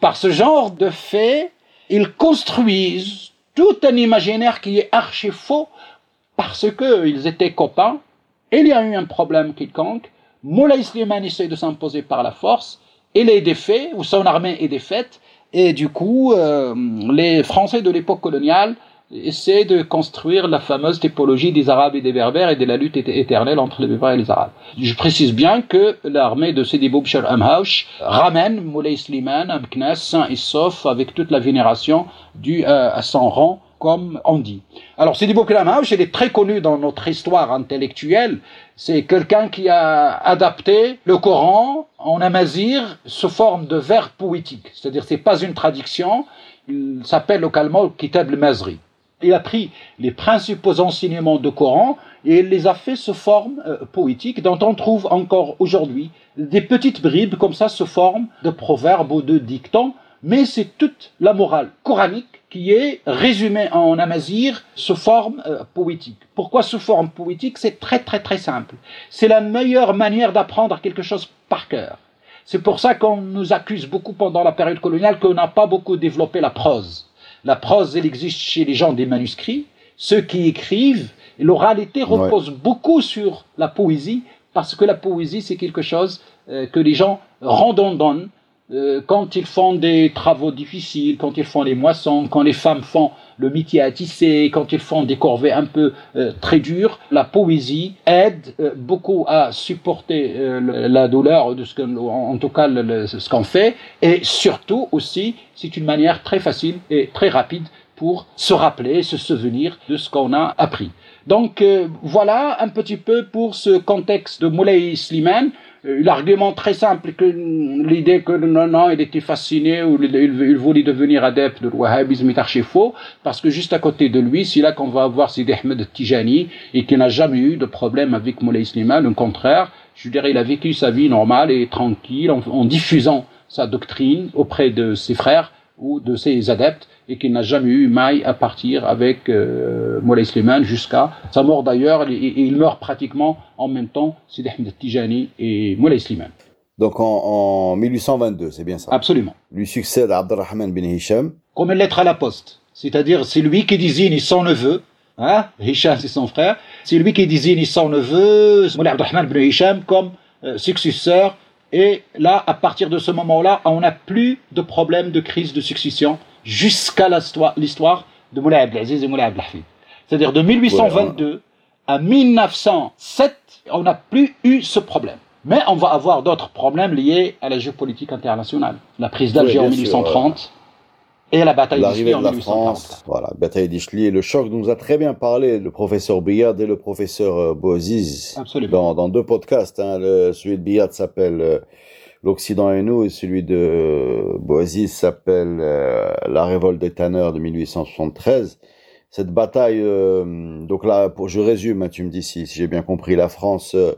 S2: Par ce genre de faits, ils construisent tout un imaginaire qui est archi faux parce qu'ils étaient copains, il y a eu un problème quelconque, Moulay Slimane essaie de s'imposer par la force, il est défait, ou son armée est défaite, et du coup, euh, les Français de l'époque coloniale essaie de construire la fameuse typologie des Arabes et des Berbères et de la lutte éternelle entre les Berbères et les Arabes. Je précise bien que l'armée de Sidi Boubchar Amhaush ramène Moulay Slimane, Amknas, saint et sauf avec toute la vénération due à son rang comme on dit. Alors Sidi Amhaush, il est très connu dans notre histoire intellectuelle. C'est quelqu'un qui a adapté le Coran en amazir sous forme de vers poétique. C'est-à-dire, c'est pas une traduction. Il s'appelle localement Kitab al-Mazri il a pris les principaux enseignements du Coran et il les a fait sous forme euh, poétique dont on trouve encore aujourd'hui des petites bribes comme ça sous forme de proverbes ou de dictons, mais c'est toute la morale coranique qui est résumée en amazir sous forme euh, poétique. Pourquoi sous forme poétique? C'est très très très simple. C'est la meilleure manière d'apprendre quelque chose par cœur. C'est pour ça qu'on nous accuse beaucoup pendant la période coloniale qu'on n'a pas beaucoup développé la prose. La prose, elle existe chez les gens des manuscrits. Ceux qui écrivent, l'oralité repose beaucoup sur la poésie, parce que la poésie, c'est quelque chose euh, que les gens redondonnent quand ils font des travaux difficiles, quand ils font les moissons, quand les femmes font le métier à tisser, quand ils font des corvées un peu euh, très dures, la poésie aide euh, beaucoup à supporter la douleur de ce que, en tout cas, ce qu'on fait, et surtout aussi, c'est une manière très facile et très rapide pour se rappeler, se souvenir de ce qu'on a appris. Donc voilà un petit peu pour ce contexte de Moulay Slimane. Euh, l'argument très simple que l'idée que non, non, il était fasciné ou il, voulait devenir adepte de wahhabisme est archi faux, parce que juste à côté de lui, c'est là qu'on va avoir Sidi Ahmed Tijani et qui n'a jamais eu de problème avec Moulay Slimane, au contraire, je dirais, il a vécu sa vie normale et tranquille en diffusant sa doctrine auprès de ses frères ou de ses adeptes et qu'il n'a jamais eu maille à partir avec euh, Moulay Slimane jusqu'à sa mort d'ailleurs. Et, il meurt pratiquement en même temps, Sidi Ahmed Tijani et Moulay Slimane.
S1: Donc en, 1822, c'est bien ça?
S2: Absolument.
S1: Lui succède Abdelrahman bin Hisham.
S2: Comme une lettre à la poste. C'est-à-dire, c'est lui qui désigne son neveu. Hein Hisham, c'est son frère. C'est lui qui désigne son neveu, Moulay Abdelrahman bin Hisham, comme euh, successeur. Et là, à partir de ce moment-là, on n'a plus de problème de crise de succession jusqu'à l'histoire de Moulay Abdelaziz et Moulay Abdelhafid. C'est-à-dire de 1822 à 1907, on n'a plus eu ce problème. Mais on va avoir d'autres problèmes liés à la géopolitique internationale. La prise d'Alger en 1830 et la bataille d'Ischli en 1840.
S1: Voilà, bataille d'Ischli et le choc dont nous a très bien parlé le professeur Biyad et le professeur euh, Boaziz dans, dans, deux podcasts. Hein. Le, celui de Biyad s'appelle euh, L'Occident et nous, et celui de Boaziz s'appelle euh, La révolte des tanneurs de 1873. Cette bataille, euh, donc là, pour, je résume, hein, tu me dis si, j'ai bien compris, la France euh,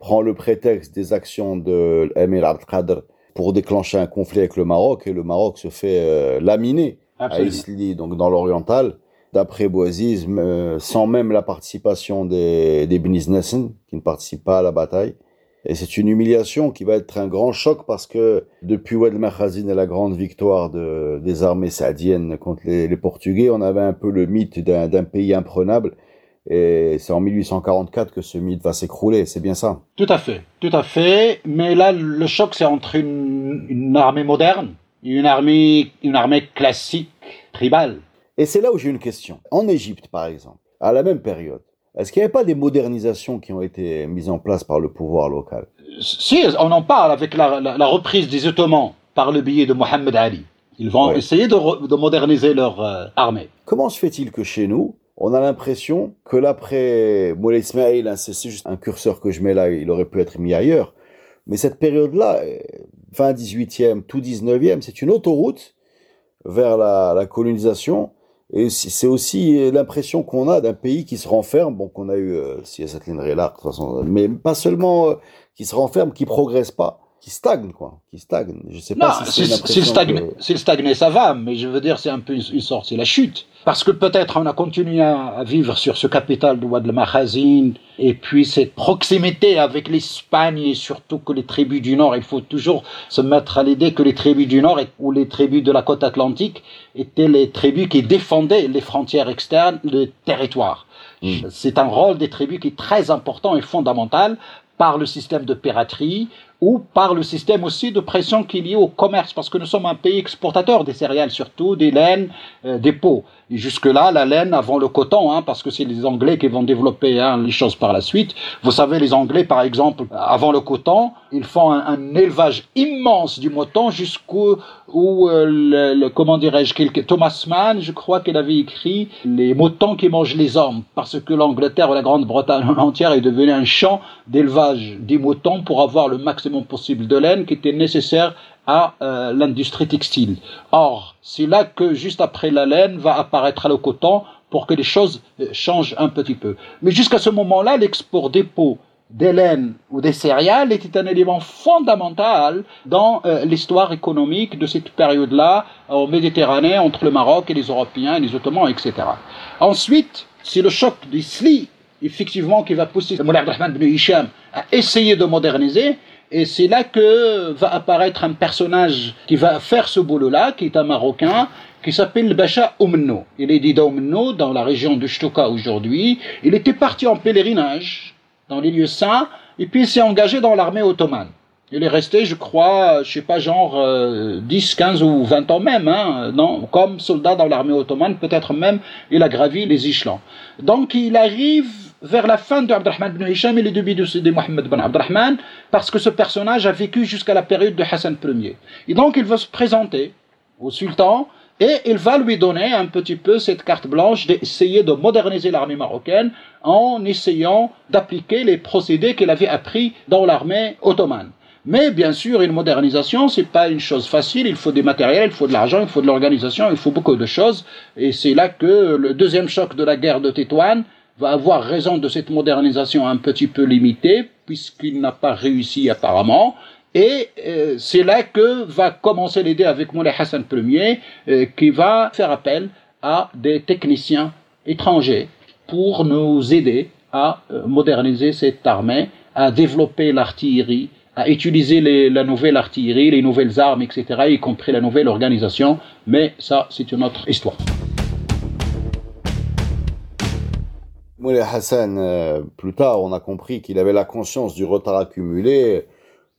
S1: prend le prétexte des actions de Emir Abdelkader pour déclencher un conflit avec le Maroc, et le Maroc se fait laminer à Isli, donc dans l'oriental d'après Boaziz, sans même la participation des, des qui ne participent pas à la bataille. Et c'est une humiliation qui va être un grand choc parce que depuis Oued Makhazin et la grande victoire de, des armées saadiennes contre les, les, Portugais, on avait un peu le mythe d'un pays imprenable. Et c'est en 1844 que ce mythe va s'écrouler, c'est bien ça?
S2: Tout à fait, tout à fait. Mais là, le choc, c'est entre une, une armée moderne et une armée, une armée classique, tribale.
S1: Et c'est là où j'ai une question. En Égypte, par exemple, à la même période, est-ce qu'il n'y avait pas des modernisations qui ont été mises en place par le pouvoir local?
S2: Si, on en parle avec la, reprise des Ottomans par le biais de Mohamed Ali. Ils vont essayer de, moderniser leur euh, armée.
S1: Comment se fait-il que chez nous, on a l'impression que l'après Moulay Ismail, hein, c'est juste un curseur que je mets là, il aurait pu être mis ailleurs, mais cette période-là, euh, fin 18e, tout 19e, c'est une autoroute vers la colonisation. Et c'est aussi l'impression qu'on a d'un pays qui se renferme, bon, qu'on a eu, euh, si cette ligne de toute façon, mais pas seulement euh, qui se renferme, qui progresse pas, qui stagne, quoi, qui stagne. Je sais pas
S2: si c'est le stagner, ça va, mais je veux dire, c'est un peu une sorte, c'est la chute. Parce que peut-être on a continué à vivre sur ce capital de Wad al et puis cette proximité avec l'Espagne et surtout que les tribus du Nord, il faut toujours se mettre à l'idée que les tribus du Nord ou les tribus de la côte atlantique étaient les tribus qui défendaient les frontières externes, le territoire. C'est un rôle des tribus qui est très important et fondamental par le système de piraterie ou par le système aussi de pression qui est lié au commerce, parce que nous sommes un pays exportateur des céréales, surtout des laines, euh, des peaux. Jusque-là, la laine avant le coton, hein, parce que c'est les Anglais qui vont développer hein, les choses par la suite. Vous savez, les Anglais, par exemple, avant le coton, ils font un, un élevage immense du mouton jusqu'où où, euh, le, comment dirais-je, Thomas Mann, je crois qu'il avait écrit les moutons qui mangent les hommes, parce que l'Angleterre ou la Grande-Bretagne entière est devenue un champ d'élevage des moutons pour avoir le maximum possible de laine qui était nécessaire à euh, l'industrie textile. Or, c'est là que juste après la laine va apparaître le coton pour que les choses euh, changent un petit peu. Mais jusqu'à ce moment-là, l'export des laines ou des céréales était un élément fondamental dans euh, l'histoire économique de cette période-là en Méditerranée entre le Maroc et les Européens et les Ottomans, etc. Ensuite, c'est le choc d'Isli, effectivement, qui va pousser Moulay Abdelrahman ibn Hisham à essayer de moderniser et c'est là que va apparaître un personnage qui va faire ce boulot-là, qui est un Marocain, qui s'appelle Bacha Oumno. Il est dit d'Oumno, dans la région de Shtoka aujourd'hui. Il était parti en pèlerinage dans les lieux saints, et puis il s'est engagé dans l'armée ottomane. Il est resté, je crois, je sais pas, genre 10, euh, 15 ou 20 ans même, hein, comme soldat dans l'armée ottomane, peut-être même il a gravi les échelons. Donc il arrive vers la fin de Abdurrahman ibn Hisham et le début de, Mohammed ibn Abdurrahman, parce que ce personnage a vécu jusqu'à la période de Hassan Ier. Et donc il va se présenter au sultan et il va lui donner un petit peu cette carte blanche d'essayer de moderniser l'armée marocaine en essayant d'appliquer les procédés qu'il avait appris dans l'armée ottomane. Mais bien sûr, une modernisation, c'est pas une chose facile. Il faut des matériels, il faut de l'argent, il faut de l'organisation, il faut beaucoup de choses. Et c'est là que le deuxième choc de la guerre de Tétouane va avoir raison de cette modernisation un petit peu limitée, puisqu'il n'a pas réussi apparemment. Et euh, c'est là que va commencer l'idée avec Moulay Hassan Ier, euh, qui va faire appel à des techniciens étrangers pour nous aider à euh, moderniser cette armée, à développer l'artillerie, à utiliser les, la nouvelle artillerie, les nouvelles armes, etc., y compris la nouvelle organisation. Mais ça, c'est une autre histoire.
S1: Moulay Hassan, euh, plus tard, on a compris qu'il avait la conscience du retard accumulé.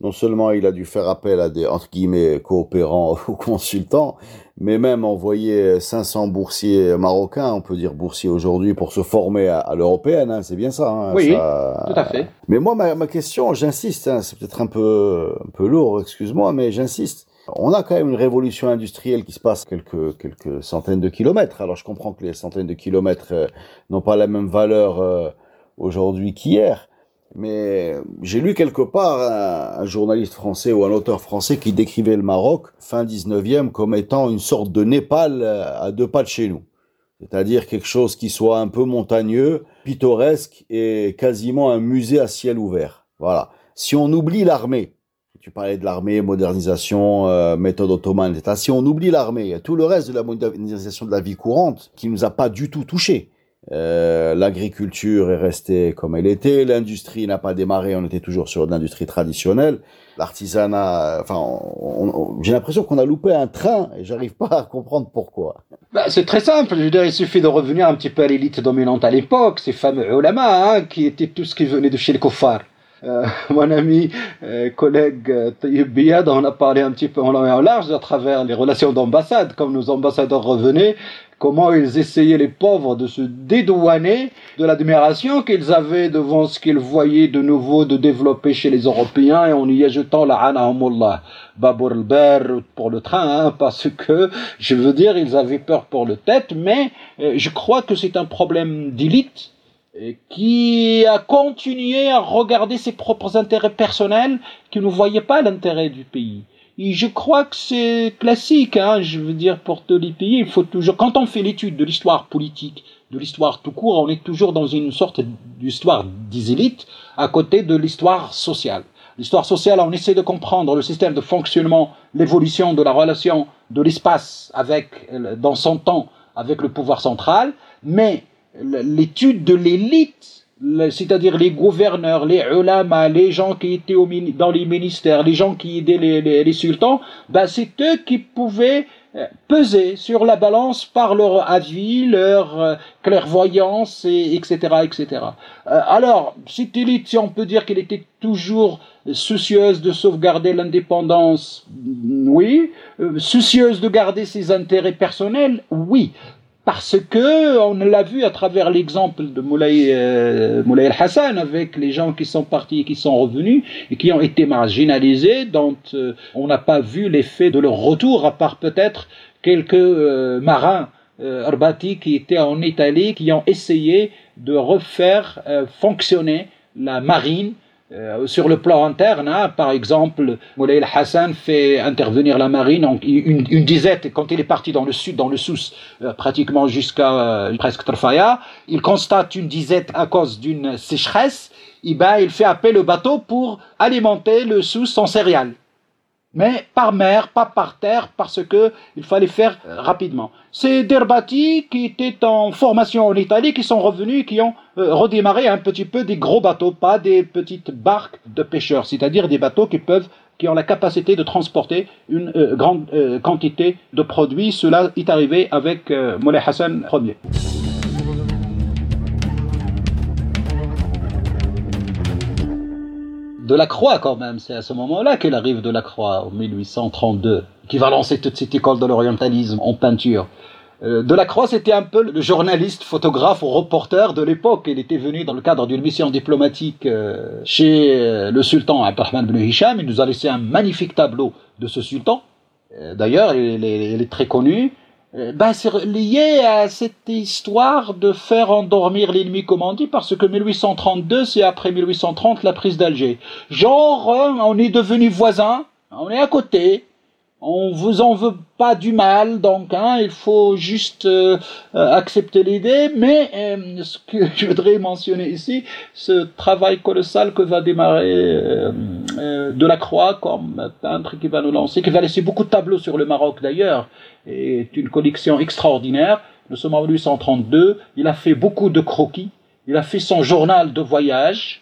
S1: Non seulement il a dû faire appel à des, entre guillemets, coopérants ou consultants, mais même envoyer 500 boursiers marocains, on peut dire boursiers aujourd'hui, pour se former à, l'européenne, hein, c'est bien ça. Hein,
S2: oui, tout à fait.
S1: Mais moi, ma, ma question, j'insiste, hein, c'est peut-être un peu, un peu lourd, excuse-moi, mais j'insiste. On a quand même une révolution industrielle qui se passe quelques, centaines de kilomètres. Alors je comprends que les centaines de kilomètres euh, n'ont pas la même valeur euh, aujourd'hui qu'hier. Mais j'ai lu quelque part un, journaliste français ou un auteur français qui décrivait le Maroc fin 19e comme étant une sorte de Népal euh, à deux pas de chez nous. C'est-à-dire quelque chose qui soit un peu montagneux, pittoresque et quasiment un musée à ciel ouvert. Voilà. Si on oublie l'armée, tu parlais de l'armée, modernisation, euh, méthode ottomane, etc. Si on oublie l'armée, tout le reste de la modernisation de la vie courante, qui nous a pas du tout touché. Euh, l'agriculture est restée comme elle était, l'industrie n'a pas démarré, on était toujours sur l'industrie traditionnelle, l'artisanat, enfin, j'ai l'impression qu'on a loupé un train et j'arrive pas à comprendre pourquoi.
S2: Bah, c'est très simple, je veux dire, il suffit de revenir un petit peu à l'élite dominante à l'époque, ces fameux ulama, hein, qui étaient tout ce qui venait de chez les koffars. Euh, mon ami, euh, collègue euh, Tayyip Biyad on a parlé un petit peu en long et en large à travers les relations d'ambassade, comme nos ambassadeurs revenaient, comment ils essayaient les pauvres de se dédouaner de l'admiration qu'ils avaient devant ce qu'ils voyaient de nouveau de développer chez les Européens et en y ajoutant la anahumullah, Babour al pour le train, hein, parce que, je veux dire, ils avaient peur pour le tête, mais je crois que c'est un problème d'élite qui a continué à regarder ses propres intérêts personnels, qui ne voyait pas l'intérêt du pays. Et je crois que c'est classique, hein, je veux dire, pour tous les pays, il faut toujours, quand on fait l'étude de l'histoire politique, de l'histoire tout court, on est toujours dans une sorte d'histoire des à côté de l'histoire sociale. L'histoire sociale, on essaie de comprendre le système de fonctionnement, l'évolution de la relation de l'espace avec, dans son temps, avec le pouvoir central, mais l'étude de l'élite, c'est-à-dire les gouverneurs, les ulama, les gens qui étaient dans les ministères, les gens qui aidaient les, sultans, ben c'est eux qui pouvaient pesés sur la balance par leur avis, leur clairvoyance, et, etc., etc. alors, Citylite, si on peut dire qu'il était toujours soucieuse de sauvegarder l'indépendance, oui. soucieuse de garder ses intérêts personnels, oui parce que on l'a vu à travers l'exemple de Moulay, euh, Moulay El-Hassan avec les gens qui sont partis et qui sont revenus et qui ont été marginalisés, dont euh, on n'a pas vu l'effet de leur retour, à part peut-être quelques euh, marins euh, arbati qui étaient en Italie, qui ont essayé de refaire fonctionner la marine euh, sur le plan interne, hein, par exemple, Moulay Hassan fait intervenir la marine, en, une, une, disette, quand il est parti dans le sud, dans le Sousse, euh, pratiquement jusqu'à euh, presque Trafaya, il constate une disette à cause d'une sécheresse, ben, il fait appel au bateau pour alimenter le Sousse en céréales mais par mer, pas par terre, parce que il fallait faire euh, rapidement. C'est Derbati qui étaient en formation en Italie, qui sont revenus, qui ont euh, redémarré un petit peu des gros bateaux, pas des petites barques de pêcheurs, c'est-à-dire des bateaux qui peuvent qui ont la capacité de transporter une euh, grande quantité de produits. Cela est arrivé avec Moulay Hassan Ier. De la Croix quand même. C'est à ce moment-là qu'elle arrive de la Croix, en 1832, qui va lancer toute cette école de l'orientalisme en peinture. Euh, de la Croix, c'était un peu le journaliste, photographe ou reporter de l'époque. Il était venu dans le cadre d'une mission diplomatique euh, chez euh, le sultan Abdurrahman ibn Hisham. Il nous a laissé un magnifique tableau de ce sultan. D'ailleurs, il, il, est très connu. Ben, c'est lié à cette histoire de faire endormir l'ennemi, comme on dit, parce que 1832, c'est après 1830 la prise d'Alger. Genre, hein, on est devenu voisins, on est à côté, on vous en veut pas du mal, donc hein, il faut juste euh, euh, accepter l'idée. Mais euh, ce que je voudrais mentionner ici, ce travail colossal que va démarrer de la Croix comme peintre qui va nous lancer, qui va laisser beaucoup de tableaux sur le Maroc d'ailleurs, est une collection extraordinaire. Nous sommes en 1832. Il a fait beaucoup de croquis. Il a fait son journal de voyage.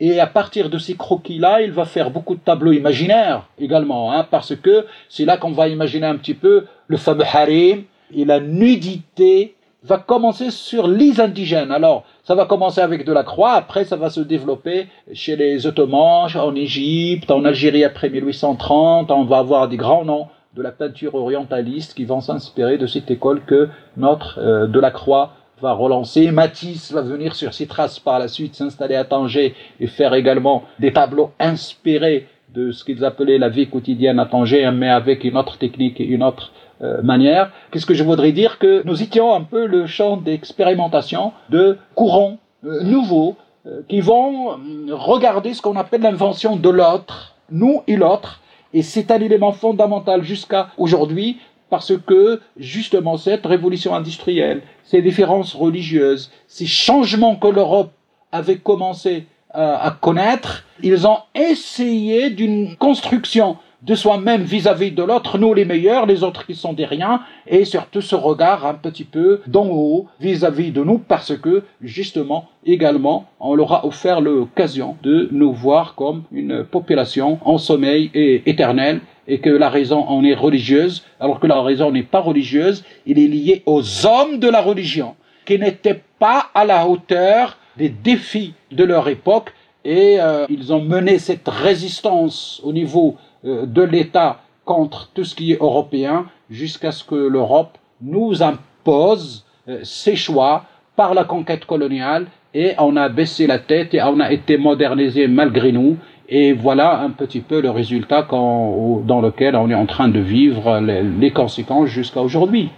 S2: Et à partir de ces croquis-là, il va faire beaucoup de tableaux imaginaires également, hein, parce que c'est là qu'on va imaginer un petit peu le fameux harem et la nudité va commencer sur les indigènes. Alors, ça va commencer avec de la croix, après ça va se développer chez les Ottomans, en Égypte, en Algérie après 1830, on va avoir des grands noms de la peinture orientaliste qui vont s'inspirer de cette école que notre euh, Delacroix va relancer. Matisse va venir sur ses traces par la suite, s'installer à Tanger et faire également des tableaux inspirés de ce qu'ils appelaient la vie quotidienne à Tanger, mais avec une autre technique et une autre euh, manière. Qu'est-ce que je voudrais dire? Que nous étions un peu le champ d'expérimentation de courants euh, nouveaux euh, qui vont regarder ce qu'on appelle l'invention de l'autre, nous et l'autre, et c'est un élément fondamental jusqu'à aujourd'hui parce que justement cette révolution industrielle, ces différences religieuses, ces changements que l'Europe avait commencé euh, à connaître, ils ont essayé d'une construction de soi-même vis-à-vis de l'autre, nous les meilleurs, les autres qui sont des riens, et surtout ce regard un petit peu d'en haut vis-à-vis de nous, parce que justement, également, on leur a offert l'occasion de nous voir comme une population en sommeil et éternel, et que la raison en est religieuse, alors que la raison n'est pas religieuse, il est lié aux hommes de la religion, qui n'étaient pas à la hauteur des défis de leur époque, et euh, ils ont mené cette résistance au niveau euh, de l'État contre tout ce qui est européen jusqu'à ce que l'Europe nous impose euh, ses choix par la conquête coloniale et on a baissé la tête et on a été modernisé malgré nous et voilà un petit peu le résultat dans lequel on est en train de vivre les, conséquences jusqu'à aujourd'hui.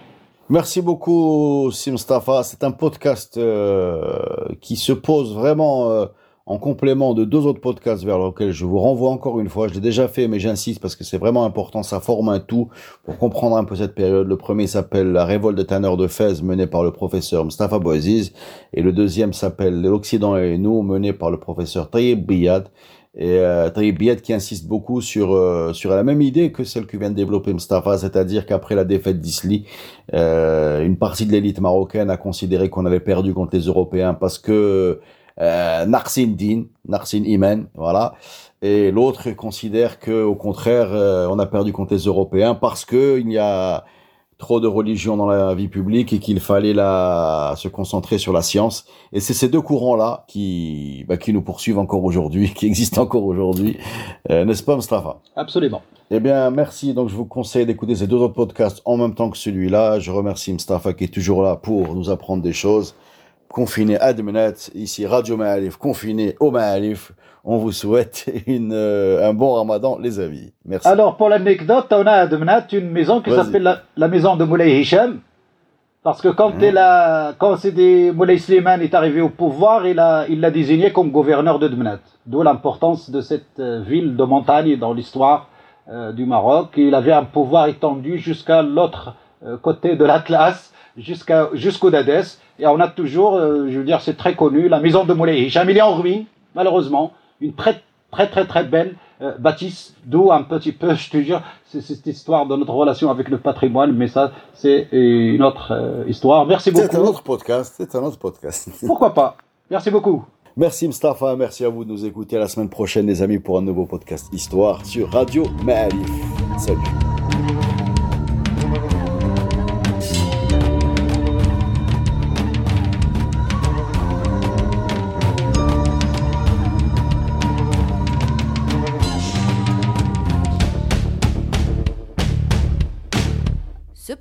S1: Merci beaucoup Simstafa, c'est un podcast euh, qui se pose vraiment en complément de deux autres podcasts vers lesquels je vous renvoie encore une fois. Je l'ai déjà fait, mais j'insiste parce que c'est vraiment important. Ça forme un tout pour comprendre un peu cette période. Le premier s'appelle La révolte des tanneurs de Fès, menée par le professeur Mustafa Bouaziz. Et le deuxième s'appelle L'Occident et nous, mené par le professeur Tayyib Biyad. Et euh, qui insiste beaucoup sur euh, sur la même idée que celle que vient de développer Mustafa, c'est-à-dire qu'après la défaite d'Isli, euh, une partie de l'élite marocaine a considéré qu'on avait perdu contre les Européens parce que euh, Narsin Din, Narsin Imen, voilà. Et l'autre considère que, au contraire, euh, on a perdu contre les Européens parce que il y a trop de religion dans la vie publique et qu'il fallait la, se concentrer sur la science. Et c'est ces deux courants-là qui, bah, qui nous poursuivent encore aujourd'hui, qui existent encore aujourd'hui. Euh, n'est-ce pas, Mustafa?
S2: Absolument.
S1: Eh bien, merci. Donc, je vous conseille d'écouter ces deux autres podcasts en même temps que celui-là. Je remercie Mustafa qui est toujours là pour nous apprendre des choses. Confiné à Dmenat, ici Radio Ma'alif, confiné au Ma'alif. On vous souhaite une, euh, un bon ramadan, les amis. Merci.
S2: Alors, pour l'anecdote, on a à Dmenat une maison qui s'appelle la, la maison de Moulay Hicham. Parce que quand,
S1: Mmh.
S2: a, quand Moulay Slimane est arrivé au pouvoir, il l'a il l'a désigné comme gouverneur de Dmenat. D'où l'importance de cette euh, ville de montagne dans l'histoire euh, du Maroc. Il avait un pouvoir étendu jusqu'à l'autre euh, côté de l'Atlas, jusqu'à jusqu'au Dadès. Et on a toujours, euh, je veux dire, c'est très connu, la maison de Moulay Hicham. Il est en ruine, malheureusement. Une très très très très belle euh, bâtisse, d'où un petit peu, je te jure, c'est cette histoire de notre relation avec le patrimoine, mais ça, c'est euh, une autre euh, histoire. Merci
S1: C'est un
S2: beaucoup.
S1: autre podcast. C'est un autre podcast.
S2: Pourquoi pas? Merci beaucoup.
S1: Merci Mustafa, merci à vous de nous écouter la semaine prochaine les amis pour un nouveau podcast Histoire sur Radio Ma'alif. Salut.